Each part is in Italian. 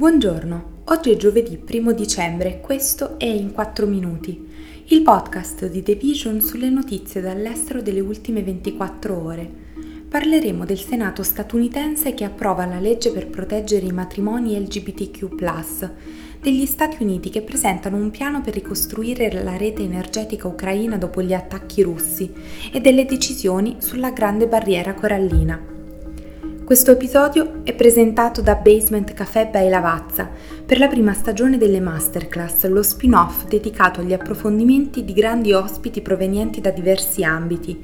Buongiorno, oggi è giovedì 1 dicembre e questo è In 4 Minuti, il podcast di The Vision sulle notizie dall'estero delle ultime 24 ore. Parleremo del Senato statunitense che approva la legge per proteggere i matrimoni LGBTQ, degli Stati Uniti che presentano un piano per ricostruire la rete energetica ucraina dopo gli attacchi russi e delle decisioni sulla grande barriera corallina. Questo episodio è presentato da Basement Café by Lavazza per la prima stagione delle Masterclass, lo spin-off dedicato agli approfondimenti di grandi ospiti provenienti da diversi ambiti,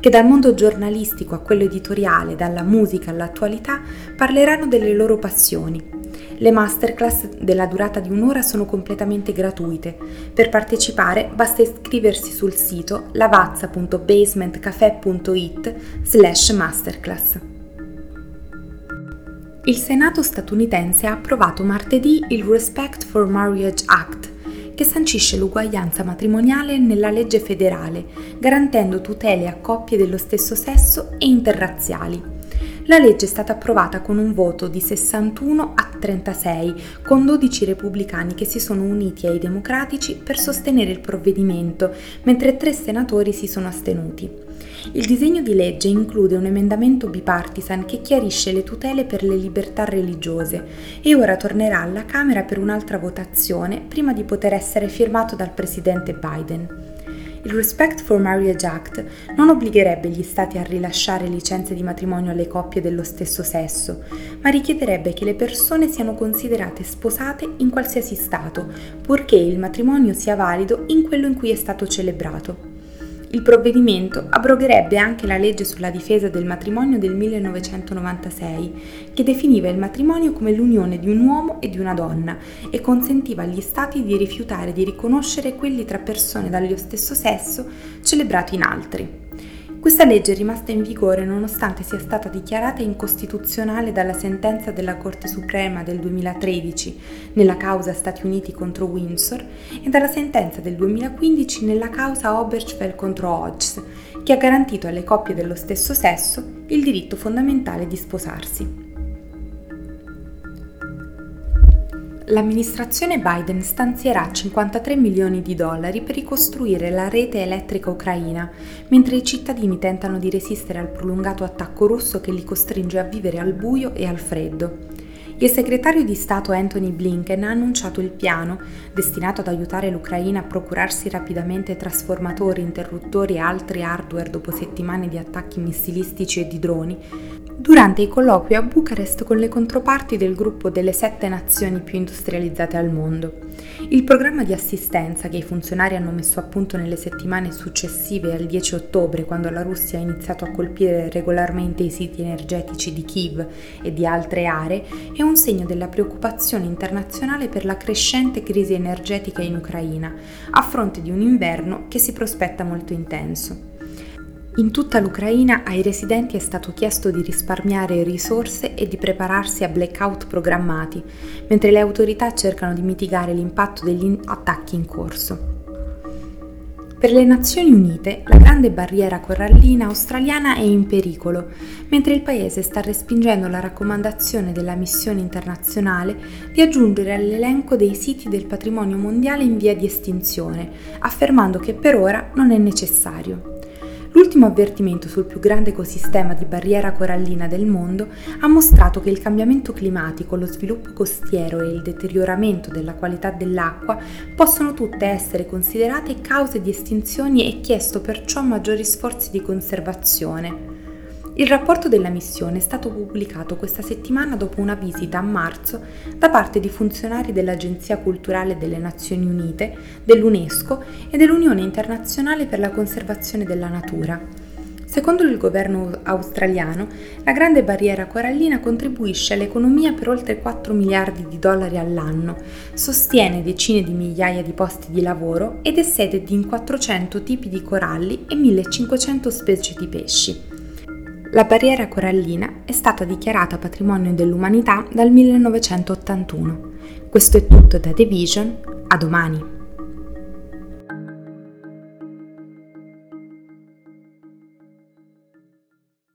che dal mondo giornalistico a quello editoriale, dalla musica all'attualità, parleranno delle loro passioni. Le masterclass della durata di un'ora sono completamente gratuite. Per partecipare basta iscriversi sul sito lavazza.basementcafé.it slash masterclass. Il Senato statunitense ha approvato martedì il Respect for Marriage Act, che sancisce l'uguaglianza matrimoniale nella legge federale, garantendo tutele a coppie dello stesso sesso e interrazziali. La legge è stata approvata con un voto di 61 a 36, con 12 repubblicani che si sono uniti ai democratici per sostenere il provvedimento, mentre tre senatori si sono astenuti. Il disegno di legge include un emendamento bipartisan che chiarisce le tutele per le libertà religiose e ora tornerà alla Camera per un'altra votazione prima di poter essere firmato dal presidente Biden. Il Respect for Marriage Act non obbligherebbe gli stati a rilasciare licenze di matrimonio alle coppie dello stesso sesso, ma richiederebbe che le persone siano considerate sposate in qualsiasi stato, purché il matrimonio sia valido in quello in cui è stato celebrato. Il provvedimento abrogherebbe anche la legge sulla difesa del matrimonio del 1996, che definiva il matrimonio come l'unione di un uomo e di una donna e consentiva agli Stati di rifiutare di riconoscere quelli tra persone dallo stesso sesso celebrati in altri. Questa legge è rimasta in vigore nonostante sia stata dichiarata incostituzionale dalla sentenza della Corte Suprema del 2013 nella causa Stati Uniti contro Windsor e dalla sentenza del 2015 nella causa Obergefell contro Hodges, che ha garantito alle coppie dello stesso sesso il diritto fondamentale di sposarsi. L'amministrazione Biden stanzierà 53 milioni di dollari per ricostruire la rete elettrica ucraina, mentre i cittadini tentano di resistere al prolungato attacco russo che li costringe a vivere al buio e al freddo. Il segretario di Stato Anthony Blinken ha annunciato il piano, destinato ad aiutare l'Ucraina a procurarsi rapidamente trasformatori, interruttori e altri hardware dopo settimane di attacchi missilistici e di droni, durante i colloqui a Bucarest con le controparti del gruppo delle sette nazioni più industrializzate al mondo. Il programma di assistenza che i funzionari hanno messo a punto nelle settimane successive al 10 ottobre, quando la Russia ha iniziato a colpire regolarmente i siti energetici di Kiev e di altre aree, è un segno della preoccupazione internazionale per la crescente crisi energetica in Ucraina, a fronte di un inverno che si prospetta molto intenso. In tutta l'Ucraina ai residenti è stato chiesto di risparmiare risorse e di prepararsi a blackout programmati, mentre le autorità cercano di mitigare l'impatto degli attacchi in corso. Per le Nazioni Unite la grande barriera corallina australiana è in pericolo, mentre il Paese sta respingendo la raccomandazione della missione internazionale di aggiungere all'elenco dei siti del patrimonio mondiale in via di estinzione, affermando che per ora non è necessario. L'ultimo avvertimento sul più grande ecosistema di barriera corallina del mondo ha mostrato che il cambiamento climatico, lo sviluppo costiero e il deterioramento della qualità dell'acqua possono tutte essere considerate cause di estinzioni e chiesto perciò maggiori sforzi di conservazione. Il rapporto della missione è stato pubblicato questa settimana dopo una visita a marzo da parte di funzionari dell'Agenzia Culturale delle Nazioni Unite, dell'UNESCO e dell'Unione Internazionale per la Conservazione della Natura. Secondo il governo australiano, la grande barriera corallina contribuisce all'economia per oltre 4 miliardi di dollari all'anno, sostiene decine di migliaia di posti di lavoro ed è sede di 400 tipi di coralli e 1500 specie di pesci. La barriera corallina è stata dichiarata patrimonio dell'umanità dal 1981. Questo è tutto da The Vision, a domani!